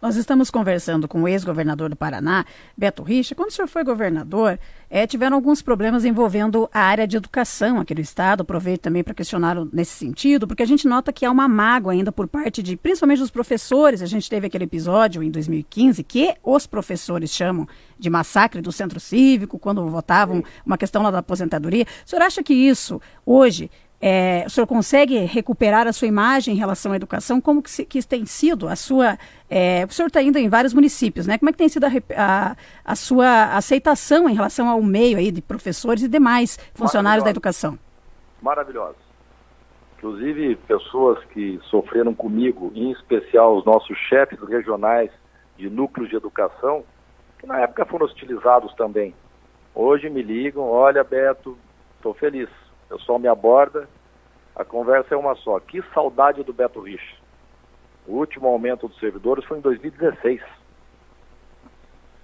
Nós estamos conversando com o ex-governador do Paraná, Beto Richa. Quando o senhor foi governador, é, tiveram alguns problemas envolvendo a área de educação aqui no estado. Aproveito também para questionar nesse sentido, porque a gente nota que há uma mágoa ainda por parte de, principalmente dos professores. A gente teve aquele episódio em 2015 que os professores chamam de massacre do centro cívico, quando votavam uma questão lá da aposentadoria. O senhor acha que isso, hoje, é, o senhor consegue recuperar a sua imagem em relação à educação? Como que, se, que tem sido a sua... É, o senhor está indo em vários municípios, né? Como é que tem sido a, a, a, sua aceitação em relação ao meio aí de professores e demais funcionários da educação? Maravilhoso. Inclusive, pessoas que sofreram comigo, em especial os nossos chefes regionais de núcleos de educação, que na época foram hostilizados também. Hoje me ligam, olha Beto, estou feliz o pessoal me aborda, a conversa é uma só. Que saudade do Beto Rich. O último aumento dos servidores foi em 2016.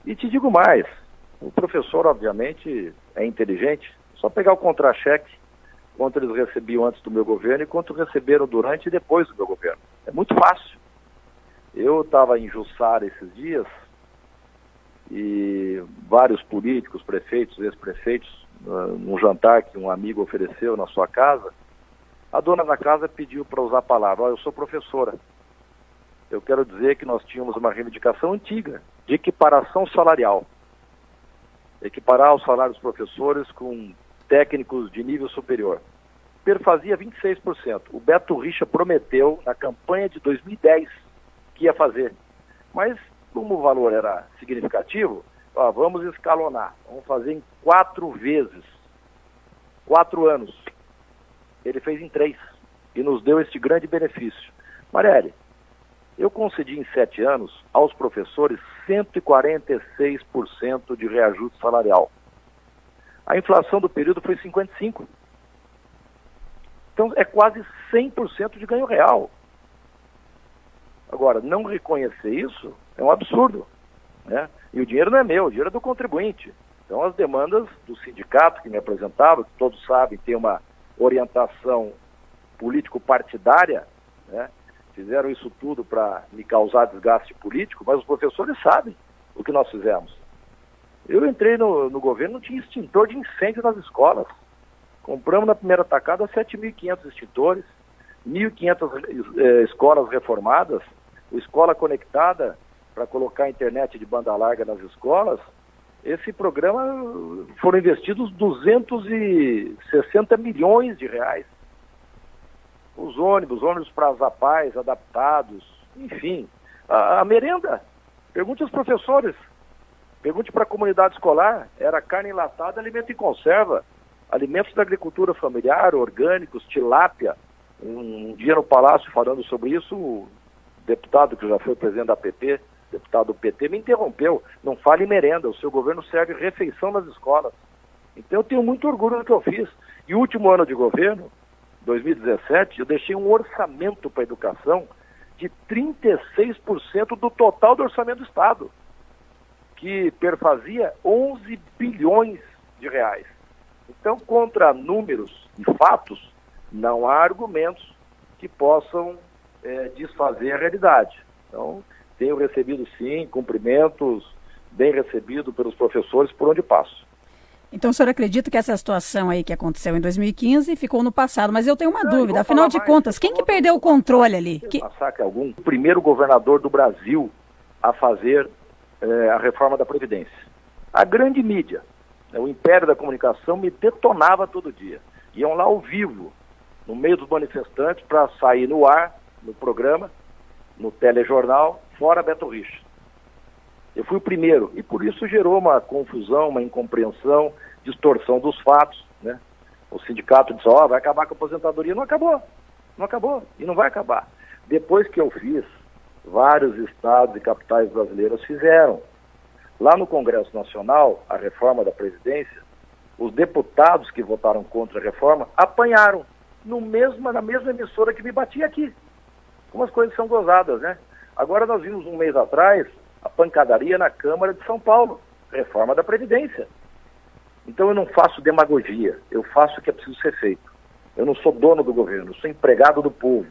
E te digo mais, o professor, obviamente, é inteligente. Só pegar o contra-cheque, quanto eles recebiam antes do meu governo e quanto receberam durante e depois do meu governo. É muito fácil. Eu estava em Jussara esses dias e vários políticos, prefeitos, ex-prefeitos, num jantar que um amigo ofereceu na sua casa, a dona da casa pediu para usar a palavra, oh, eu sou professora. Eu quero dizer que nós tínhamos uma reivindicação antiga de equiparação salarial. Equiparar os salários dos professores com técnicos de nível superior. Perfazia 26%. O Beto Richa prometeu na campanha de 2010 que ia fazer. Mas como o valor era significativo, ó, vamos escalonar, vamos fazer em quatro vezes, quatro anos. Ele fez em três e nos deu este grande benefício. Marielle, eu concedi em sete anos aos professores 146% de reajuste salarial. A inflação do período foi 55%. Então é quase 100% de ganho real. Agora, não reconhecer isso é um absurdo. Né? E o dinheiro não é meu, o dinheiro é do contribuinte. Então, as demandas do sindicato que me apresentava, que todos sabem, tem uma orientação político-partidária, né? fizeram isso tudo para me causar desgaste político, mas os professores sabem o que nós fizemos. Eu entrei no, no governo, tinha extintor de incêndio nas escolas. Compramos na primeira tacada 7.500 extintores, 1.500 eh, escolas reformadas, escola conectada para colocar a internet de banda larga nas escolas, esse programa foram investidos 260 milhões de reais. Os ônibus, ônibus para as APAES adaptados, enfim. A, a merenda, pergunte aos professores, pergunte para a comunidade escolar, era carne enlatada, alimento em conserva, alimentos da agricultura familiar, orgânicos, tilápia. Um, um dia no Palácio falando sobre isso, o deputado que já foi presidente da PP, deputado do PT, me interrompeu. Não fale merenda, o seu governo serve refeição nas escolas. Então eu tenho muito orgulho do que eu fiz. E último ano de governo, 2017, eu deixei um orçamento para a educação de 36% do total do orçamento do Estado, que perfazia 11 bilhões de reais. Então, contra números e fatos, não há argumentos que possam é, desfazer a realidade. Então, tenho recebido sim cumprimentos, bem recebido pelos professores por onde passo. Então o senhor acredita que essa situação aí que aconteceu em 2015 ficou no passado? Mas eu tenho uma Não, dúvida, afinal de contas, quem que perdeu o controle ali? Que... Massacre algum, o primeiro governador do Brasil a fazer é, a reforma da Previdência. A grande mídia, né, o império da comunicação me detonava todo dia. Iam lá ao vivo, no meio dos manifestantes, para sair no ar, no programa, no telejornal, fora Beto Richa. Eu fui o primeiro e por isso gerou uma confusão, uma incompreensão, distorção dos fatos, né? O sindicato disse, ó, oh, vai acabar com a aposentadoria. Não acabou, não acabou e não vai acabar. Depois que eu fiz, vários estados e capitais brasileiras fizeram. Lá no Congresso Nacional, a reforma da Previdência, os deputados que votaram contra a reforma apanharam no mesmo, na mesma emissora que me batia aqui. Como as coisas são gozadas, né? Agora nós vimos um mês atrás a pancadaria na Câmara de São Paulo, reforma da Previdência. Então eu não faço demagogia, eu faço o que é preciso ser feito. Eu não sou dono do governo, sou empregado do povo.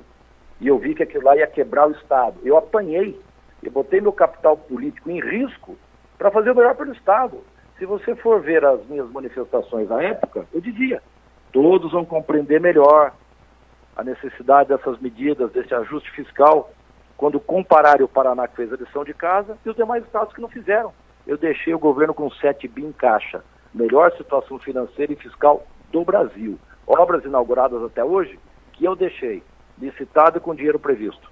E eu vi que aquilo lá ia quebrar o Estado. Eu apanhei e botei meu capital político em risco para fazer o melhor pelo Estado. Se você for ver as minhas manifestações à época, eu dizia, todos vão compreender melhor a necessidade dessas medidas, desse ajuste fiscal, quando compararem o Paraná que fez a lição de casa e os demais estados que não fizeram. Eu deixei o governo com 7 bi em caixa. Melhor situação financeira e fiscal do Brasil. Obras inauguradas até hoje que eu deixei, licitado com dinheiro previsto.